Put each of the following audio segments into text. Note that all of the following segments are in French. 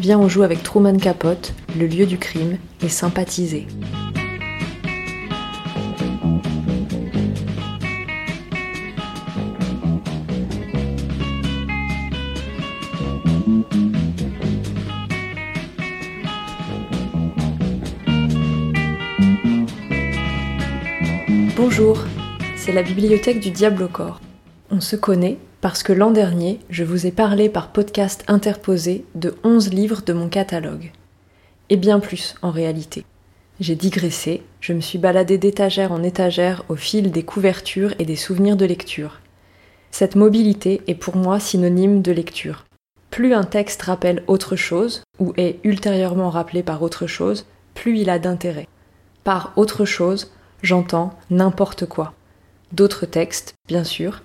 Viens, on joue avec Truman Capote, le lieu du crime, et sympathiser. Bonjour, c'est la bibliothèque du Diable au corps. On se connaît parce que l'an dernier, je vous ai parlé par podcast interposé de 11 livres de mon catalogue. Et bien plus en réalité. J'ai digressé, je me suis baladé d'étagère en étagère au fil des couvertures et des souvenirs de lecture. Cette mobilité est pour moi synonyme de lecture. Plus un texte rappelle autre chose, ou est ultérieurement rappelé par autre chose, plus il a d'intérêt. Par autre chose, j'entends n'importe quoi. D'autres textes, bien sûr,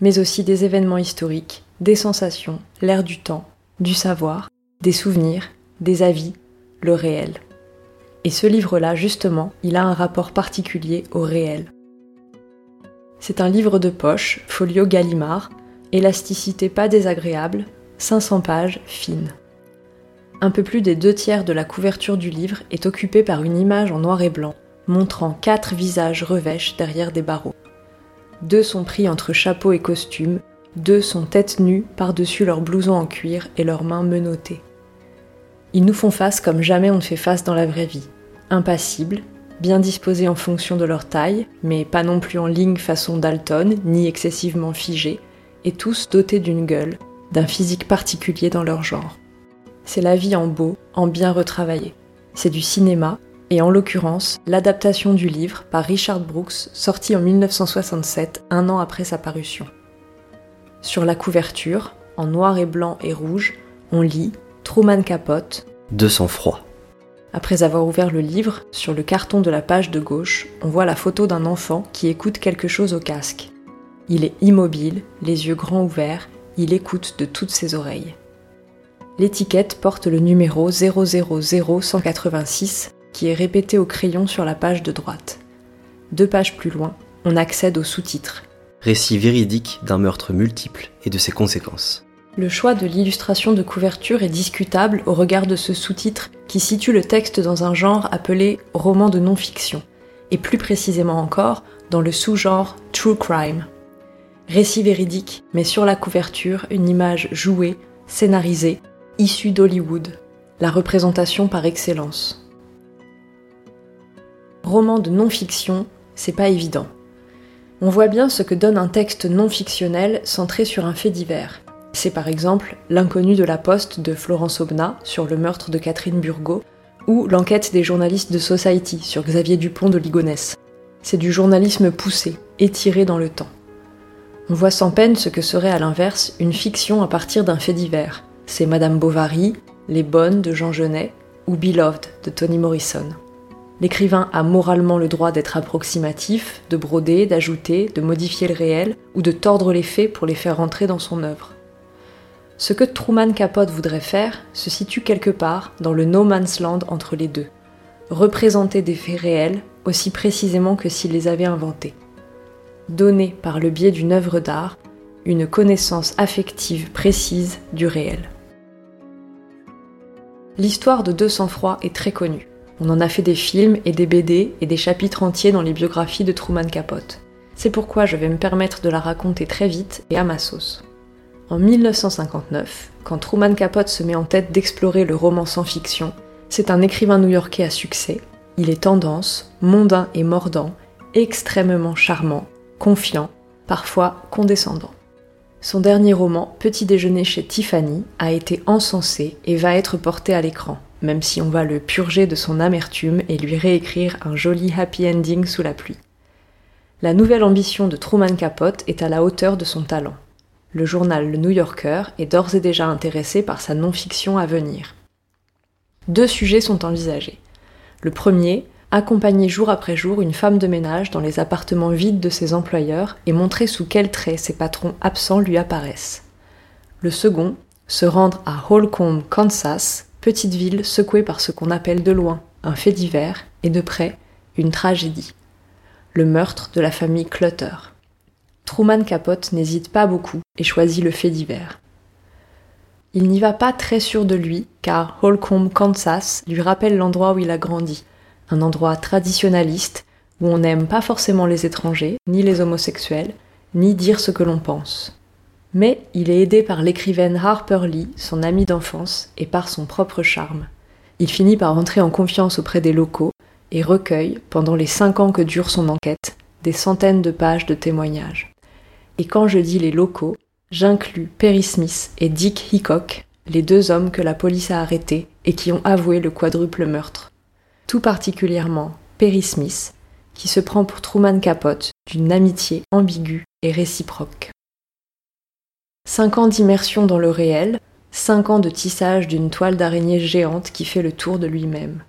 mais aussi des événements historiques, des sensations, l'air du temps, du savoir, des souvenirs, des avis, le réel. Et ce livre-là, justement, il a un rapport particulier au réel. C'est un livre de poche, folio Gallimard, élasticité pas désagréable, 500 pages, fine. Un peu plus des deux tiers de la couverture du livre est occupée par une image en noir et blanc, montrant quatre visages revêches derrière des barreaux. Deux sont pris entre chapeau et costume, deux sont tête nue par-dessus leurs blousons en cuir et leurs mains menottées. Ils nous font face comme jamais on ne fait face dans la vraie vie. Impassibles, bien disposés en fonction de leur taille, mais pas non plus en ligne façon Dalton, ni excessivement figés, et tous dotés d'une gueule, d'un physique particulier dans leur genre. C'est la vie en beau, en bien retravaillé. C'est du cinéma, et en l'occurrence l'adaptation du livre par Richard Brooks, sorti en 1967, un an après sa parution. Sur la couverture, en noir et blanc et rouge, on lit Truman Capote. De sang-froid. Après avoir ouvert le livre, sur le carton de la page de gauche, on voit la photo d'un enfant qui écoute quelque chose au casque. Il est immobile, les yeux grands ouverts, il écoute de toutes ses oreilles. L'étiquette porte le numéro 000186 qui est répété au crayon sur la page de droite. Deux pages plus loin, on accède au sous-titre. Récit véridique d'un meurtre multiple et de ses conséquences. Le choix de l'illustration de couverture est discutable au regard de ce sous-titre qui situe le texte dans un genre appelé roman de non-fiction, et plus précisément encore dans le sous-genre true crime. Récit véridique, mais sur la couverture une image jouée, scénarisée, issue d'Hollywood, la représentation par excellence roman de non-fiction, c'est pas évident. On voit bien ce que donne un texte non fictionnel centré sur un fait divers. C'est par exemple L'inconnu de la poste de Florence Aubenas sur le meurtre de Catherine Burgot ou l'enquête des journalistes de Society sur Xavier Dupont de Ligonnès. C'est du journalisme poussé, étiré dans le temps. On voit sans peine ce que serait à l'inverse une fiction à partir d'un fait divers. C'est Madame Bovary, Les Bonnes de Jean Genet ou Beloved de Toni Morrison. L'écrivain a moralement le droit d'être approximatif, de broder, d'ajouter, de modifier le réel ou de tordre les faits pour les faire rentrer dans son œuvre. Ce que Truman Capote voudrait faire se situe quelque part dans le no man's land entre les deux. Représenter des faits réels aussi précisément que s'il les avait inventés. Donner par le biais d'une œuvre d'art une connaissance affective précise du réel. L'histoire de Deux sang-froid est très connue. On en a fait des films et des BD et des chapitres entiers dans les biographies de Truman Capote. C'est pourquoi je vais me permettre de la raconter très vite et à ma sauce. En 1959, quand Truman Capote se met en tête d'explorer le roman sans fiction, c'est un écrivain new-yorkais à succès. Il est tendance, mondain et mordant, extrêmement charmant, confiant, parfois condescendant. Son dernier roman, Petit déjeuner chez Tiffany, a été encensé et va être porté à l'écran même si on va le purger de son amertume et lui réécrire un joli happy ending sous la pluie. La nouvelle ambition de Truman Capote est à la hauteur de son talent. Le journal Le New Yorker est d'ores et déjà intéressé par sa non-fiction à venir. Deux sujets sont envisagés. Le premier, accompagner jour après jour une femme de ménage dans les appartements vides de ses employeurs et montrer sous quels traits ses patrons absents lui apparaissent. Le second, se rendre à Holcomb, Kansas, petite ville secouée par ce qu'on appelle de loin un fait divers et de près une tragédie. Le meurtre de la famille Clutter. Truman Capote n'hésite pas beaucoup et choisit le fait divers. Il n'y va pas très sûr de lui, car Holcomb, Kansas, lui rappelle l'endroit où il a grandi, un endroit traditionnaliste où on n'aime pas forcément les étrangers, ni les homosexuels, ni dire ce que l'on pense. Mais il est aidé par l'écrivaine Harper Lee, son amie d'enfance, et par son propre charme. Il finit par entrer en confiance auprès des locaux et recueille, pendant les cinq ans que dure son enquête, des centaines de pages de témoignages. Et quand je dis les locaux, j'inclus Perry Smith et Dick Hickok, les deux hommes que la police a arrêtés et qui ont avoué le quadruple meurtre. Tout particulièrement Perry Smith, qui se prend pour Truman Capote d'une amitié ambiguë et réciproque. Cinq ans d'immersion dans le réel, cinq ans de tissage d'une toile d'araignée géante qui fait le tour de lui-même.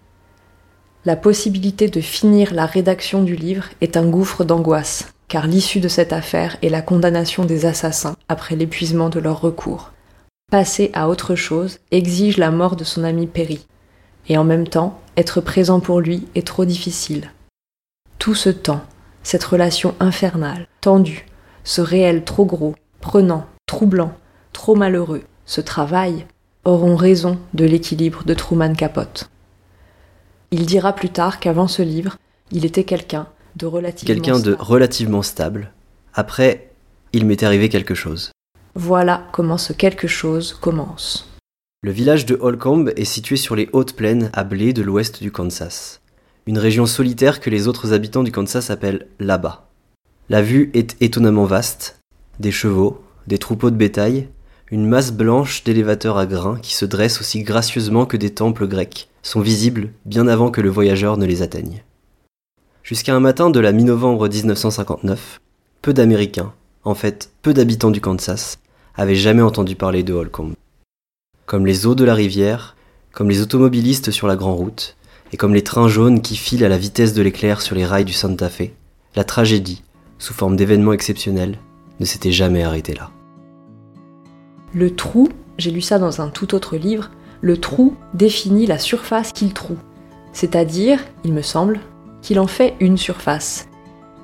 La possibilité de finir la rédaction du livre est un gouffre d'angoisse, car l'issue de cette affaire est la condamnation des assassins après l'épuisement de leur recours. Passer à autre chose exige la mort de son ami Perry, et en même temps, être présent pour lui est trop difficile. Tout ce temps, cette relation infernale, tendue, ce réel trop gros, prenant, troublant, trop malheureux, ce travail, auront raison de l'équilibre de Truman Capote. Il dira plus tard qu'avant ce livre, il était quelqu'un de relativement Quelqu'un de relativement stable. Après, il m'est arrivé quelque chose. Voilà comment ce quelque chose commence. Le village de Holcomb est situé sur les hautes plaines à blé de l'ouest du Kansas une région solitaire que les autres habitants du Kansas appellent là-bas. La vue est étonnamment vaste, des chevaux, des troupeaux de bétail, une masse blanche d'élévateurs à grains qui se dressent aussi gracieusement que des temples grecs, sont visibles bien avant que le voyageur ne les atteigne. Jusqu'à un matin de la mi-novembre 1959, peu d'Américains, en fait peu d'habitants du Kansas, avaient jamais entendu parler de Holcomb. Comme les eaux de la rivière, comme les automobilistes sur la grande route, et comme les trains jaunes qui filent à la vitesse de l'éclair sur les rails du Santa Fe, la tragédie, sous forme d'événements exceptionnels, ne s'était jamais arrêtée là. Le trou, j'ai lu ça dans un tout autre livre, le trou définit la surface qu'il troue. C'est-à-dire, il me semble, qu'il en fait une surface.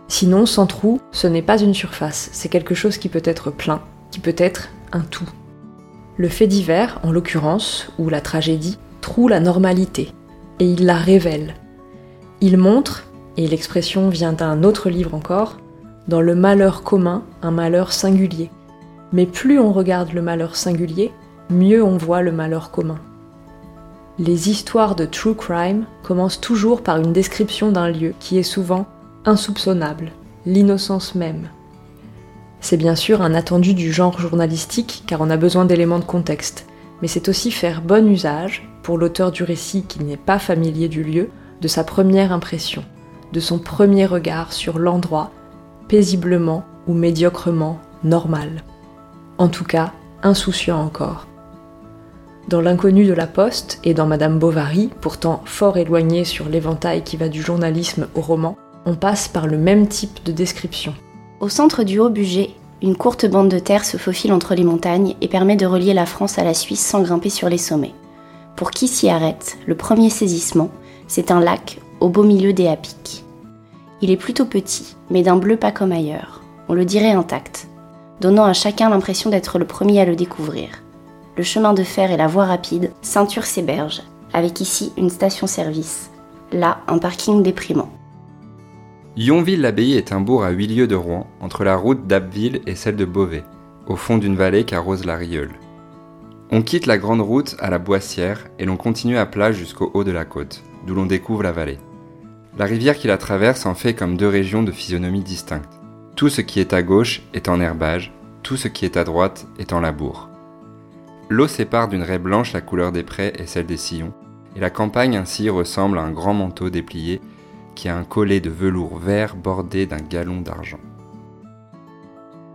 Sinon, sans trou, ce n'est pas une surface, c'est quelque chose qui peut être plein, qui peut être un tout. Le fait divers, en l'occurrence, ou la tragédie, troue la normalité, et il la révèle. Il montre, et l'expression vient d'un autre livre encore, dans le malheur commun un malheur singulier. Mais plus on regarde le malheur singulier, mieux on voit le malheur commun. Les histoires de true crime commencent toujours par une description d'un lieu qui est souvent insoupçonnable, l'innocence même. C'est bien sûr un attendu du genre journalistique car on a besoin d'éléments de contexte, mais c'est aussi faire bon usage, pour l'auteur du récit qui n'est pas familier du lieu, de sa première impression, de son premier regard sur l'endroit, paisiblement ou médiocrement normal. En tout cas, insouciant encore. Dans l'inconnu de la poste et dans Madame Bovary, pourtant fort éloignée sur l'éventail qui va du journalisme au roman, on passe par le même type de description. Au centre du haut budget, une courte bande de terre se faufile entre les montagnes et permet de relier la France à la Suisse sans grimper sur les sommets. Pour qui s'y arrête, le premier saisissement, c'est un lac au beau milieu des Hapiques. Il est plutôt petit, mais d'un bleu pas comme ailleurs. On le dirait intact, donnant à chacun l'impression d'être le premier à le découvrir. Le chemin de fer et la voie rapide ceinturent ces berges, avec ici une station-service, là un parking déprimant. Yonville-l'Abbaye est un bourg à 8 lieues de Rouen, entre la route d'Abbeville et celle de Beauvais, au fond d'une vallée qu'arrose la Rieule. On quitte la grande route à la Boissière et l'on continue à plat jusqu'au haut de la côte, d'où l'on découvre la vallée. La rivière qui la traverse en fait comme deux régions de physionomie distinctes. Tout ce qui est à gauche est en herbage, tout ce qui est à droite est en labour. L'eau sépare d'une raie blanche la couleur des prés et celle des sillons, et la campagne ainsi ressemble à un grand manteau déplié qui a un collet de velours vert bordé d'un galon d'argent.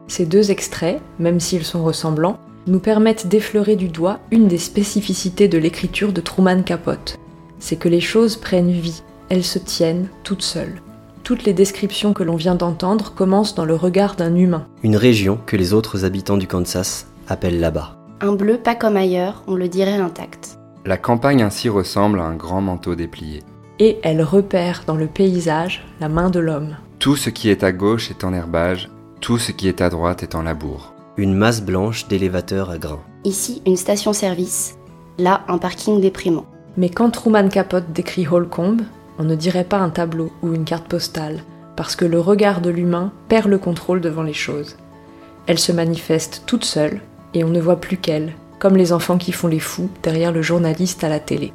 Ces deux extraits, même s'ils sont ressemblants, nous permettent d'effleurer du doigt une des spécificités de l'écriture de Truman Capote. C'est que les choses prennent vie, elles se tiennent toutes seules. Toutes les descriptions que l'on vient d'entendre commencent dans le regard d'un humain. Une région que les autres habitants du Kansas appellent là-bas. Un bleu pas comme ailleurs, on le dirait intact. La campagne ainsi ressemble à un grand manteau déplié et elle repère dans le paysage la main de l'homme. Tout ce qui est à gauche est en herbage, tout ce qui est à droite est en labour. Une masse blanche d'élévateurs à grains. Ici, une station-service, là, un parking déprimant. Mais quand Truman Capote décrit Holcomb, on ne dirait pas un tableau ou une carte postale, parce que le regard de l'humain perd le contrôle devant les choses. Elle se manifeste toute seule, et on ne voit plus qu'elle, comme les enfants qui font les fous derrière le journaliste à la télé.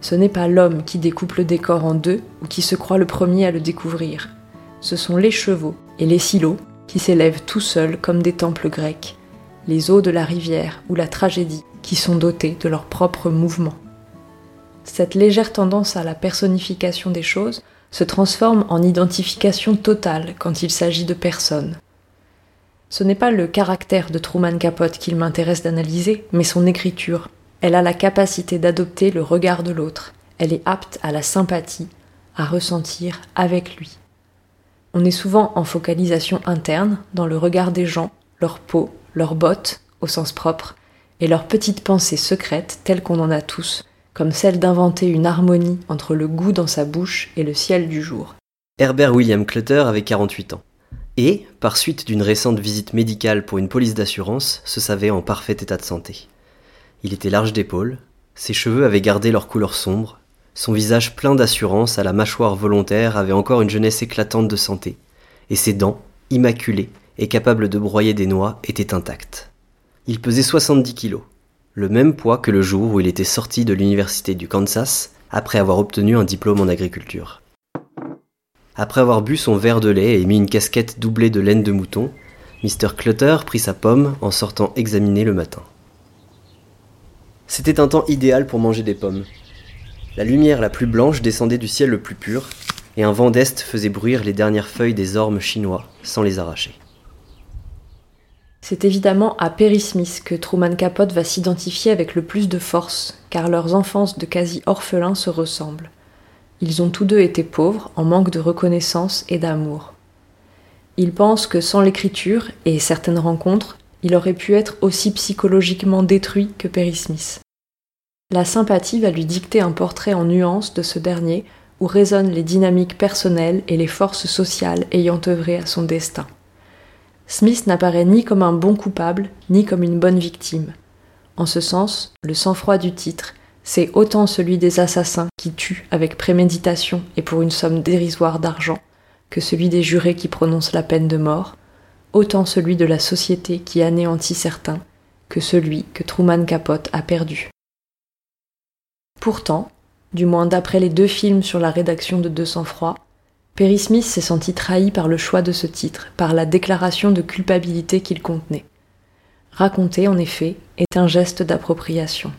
Ce n'est pas l'homme qui découpe le décor en deux ou qui se croit le premier à le découvrir. Ce sont les chevaux et les silos qui s'élèvent tout seuls comme des temples grecs, les eaux de la rivière ou la tragédie qui sont dotés de leur propre mouvement. Cette légère tendance à la personnification des choses se transforme en identification totale quand il s'agit de personnes. Ce n'est pas le caractère de Truman Capote qu'il m'intéresse d'analyser, mais son écriture. Elle a la capacité d'adopter le regard de l'autre. Elle est apte à la sympathie, à ressentir avec lui. On est souvent en focalisation interne, dans le regard des gens, leur peau, leurs bottes, au sens propre, et leurs petites pensées secrètes telles qu'on en a tous, comme celle d'inventer une harmonie entre le goût dans sa bouche et le ciel du jour. Herbert William Clutter avait 48 ans et, par suite d'une récente visite médicale pour une police d'assurance, se savait en parfait état de santé. Il était large d'épaules, ses cheveux avaient gardé leur couleur sombre, son visage plein d'assurance à la mâchoire volontaire avait encore une jeunesse éclatante de santé, et ses dents, immaculées et capables de broyer des noix, étaient intactes. Il pesait 70 kilos, le même poids que le jour où il était sorti de l'université du Kansas après avoir obtenu un diplôme en agriculture. Après avoir bu son verre de lait et mis une casquette doublée de laine de mouton, Mr. Clutter prit sa pomme en sortant examiner le matin. C'était un temps idéal pour manger des pommes. La lumière la plus blanche descendait du ciel le plus pur, et un vent d'est faisait bruire les dernières feuilles des ormes chinois sans les arracher. C'est évidemment à Perry Smith que Truman Capote va s'identifier avec le plus de force, car leurs enfances de quasi-orphelins se ressemblent. Ils ont tous deux été pauvres, en manque de reconnaissance et d'amour. Il pense que sans l'écriture et certaines rencontres, il aurait pu être aussi psychologiquement détruit que Perry Smith. La sympathie va lui dicter un portrait en nuances de ce dernier où résonnent les dynamiques personnelles et les forces sociales ayant œuvré à son destin. Smith n'apparaît ni comme un bon coupable, ni comme une bonne victime. En ce sens, le sang-froid du titre c'est autant celui des assassins qui tuent avec préméditation et pour une somme dérisoire d'argent que celui des jurés qui prononcent la peine de mort, autant celui de la société qui anéantit certains que celui que Truman Capote a perdu. Pourtant, du moins d'après les deux films sur la rédaction de Deux sang-froid, Perry Smith s'est senti trahi par le choix de ce titre, par la déclaration de culpabilité qu'il contenait. Raconter, en effet, est un geste d'appropriation.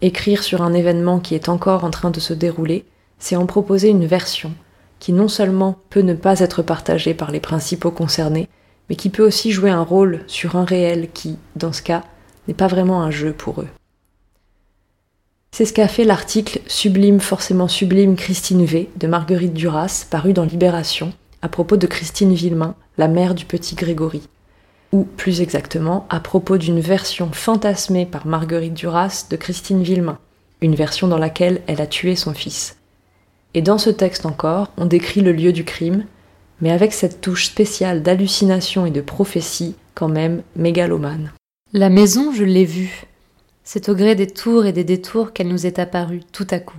Écrire sur un événement qui est encore en train de se dérouler, c'est en proposer une version qui non seulement peut ne pas être partagée par les principaux concernés, mais qui peut aussi jouer un rôle sur un réel qui, dans ce cas, n'est pas vraiment un jeu pour eux. C'est ce qu'a fait l'article Sublime, forcément sublime Christine V de Marguerite Duras, paru dans Libération, à propos de Christine Villemain, la mère du petit Grégory ou plus exactement à propos d'une version fantasmée par Marguerite Duras de Christine Villemain, une version dans laquelle elle a tué son fils. Et dans ce texte encore, on décrit le lieu du crime, mais avec cette touche spéciale d'hallucination et de prophétie, quand même mégalomane. La maison, je l'ai vue. C'est au gré des tours et des détours qu'elle nous est apparue tout à coup.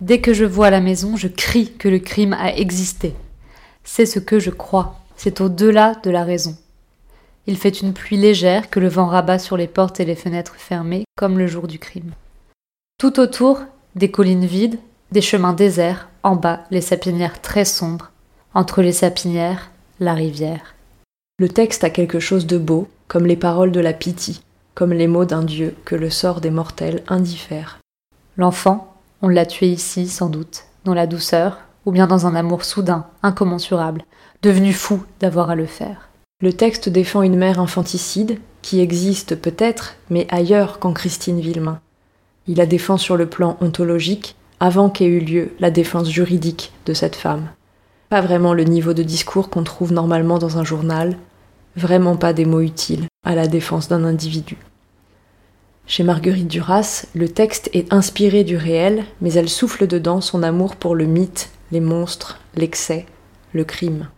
Dès que je vois la maison, je crie que le crime a existé. C'est ce que je crois, c'est au-delà de la raison. Il fait une pluie légère que le vent rabat sur les portes et les fenêtres fermées, comme le jour du crime. Tout autour, des collines vides, des chemins déserts, en bas, les sapinières très sombres, entre les sapinières, la rivière. Le texte a quelque chose de beau, comme les paroles de la pitié, comme les mots d'un Dieu que le sort des mortels indiffère. L'enfant, on l'a tué ici, sans doute, dans la douceur, ou bien dans un amour soudain, incommensurable, devenu fou d'avoir à le faire. Le texte défend une mère infanticide, qui existe peut-être, mais ailleurs qu'en Christine Villemain. Il la défend sur le plan ontologique, avant qu'ait eu lieu la défense juridique de cette femme. Pas vraiment le niveau de discours qu'on trouve normalement dans un journal, vraiment pas des mots utiles à la défense d'un individu. Chez Marguerite Duras, le texte est inspiré du réel, mais elle souffle dedans son amour pour le mythe, les monstres, l'excès, le crime.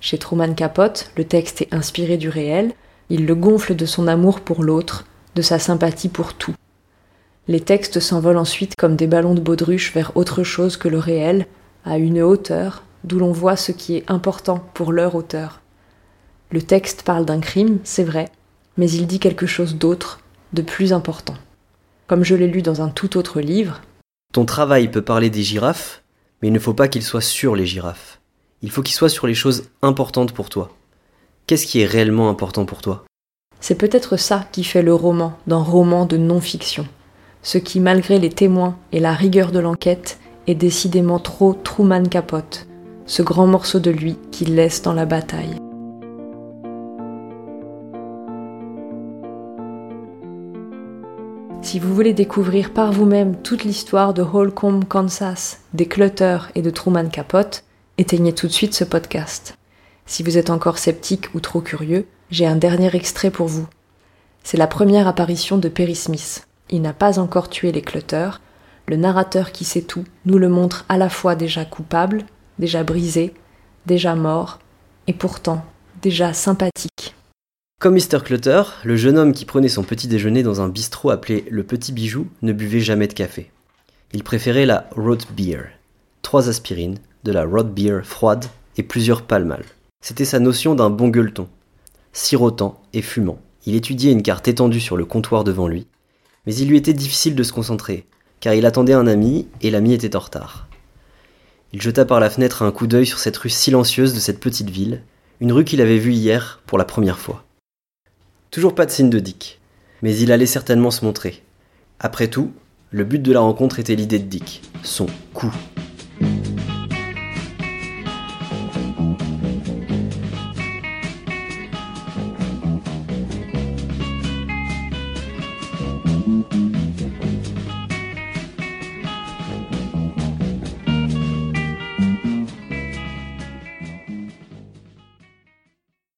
Chez Truman Capote, le texte est inspiré du réel, il le gonfle de son amour pour l'autre, de sa sympathie pour tout. Les textes s'envolent ensuite comme des ballons de baudruche vers autre chose que le réel, à une hauteur, d'où l'on voit ce qui est important pour leur auteur. Le texte parle d'un crime, c'est vrai, mais il dit quelque chose d'autre, de plus important. Comme je l'ai lu dans un tout autre livre. Ton travail peut parler des girafes, mais il ne faut pas qu'il soit sur les girafes. Il faut qu'il soit sur les choses importantes pour toi. Qu'est-ce qui est réellement important pour toi? C'est peut-être ça qui fait le roman d'un roman de non-fiction. Ce qui, malgré les témoins et la rigueur de l'enquête, est décidément trop Truman Capote, ce grand morceau de lui qu'il laisse dans la bataille. Si vous voulez découvrir par vous-même toute l'histoire de Holcomb, Kansas, des Clutter et de Truman Capote, éteignez tout de suite ce podcast. Si vous êtes encore sceptique ou trop curieux, j'ai un dernier extrait pour vous. C'est la première apparition de Perry Smith. Il n'a pas encore tué les Clutter. Le narrateur qui sait tout nous le montre à la fois déjà coupable, déjà brisé, déjà mort, et pourtant déjà sympathique. Comme Mr. Clutter, le jeune homme qui prenait son petit déjeuner dans un bistrot appelé le Petit Bijou ne buvait jamais de café. Il préférait la root beer. Trois aspirines, de la root beer froide et plusieurs palmales. C'était sa notion d'un bon gueuleton. Sirotant et fumant, il étudiait une carte étendue sur le comptoir devant lui, mais il lui était difficile de se concentrer, car il attendait un ami et l'ami était en retard. Il jeta par la fenêtre un coup d'œil sur cette rue silencieuse de cette petite ville, une rue qu'il avait vue hier pour la première fois. Toujours pas de signe de Dick. Mais il allait certainement se montrer. Après tout, le but de la rencontre était l'idée de Dick, son coup.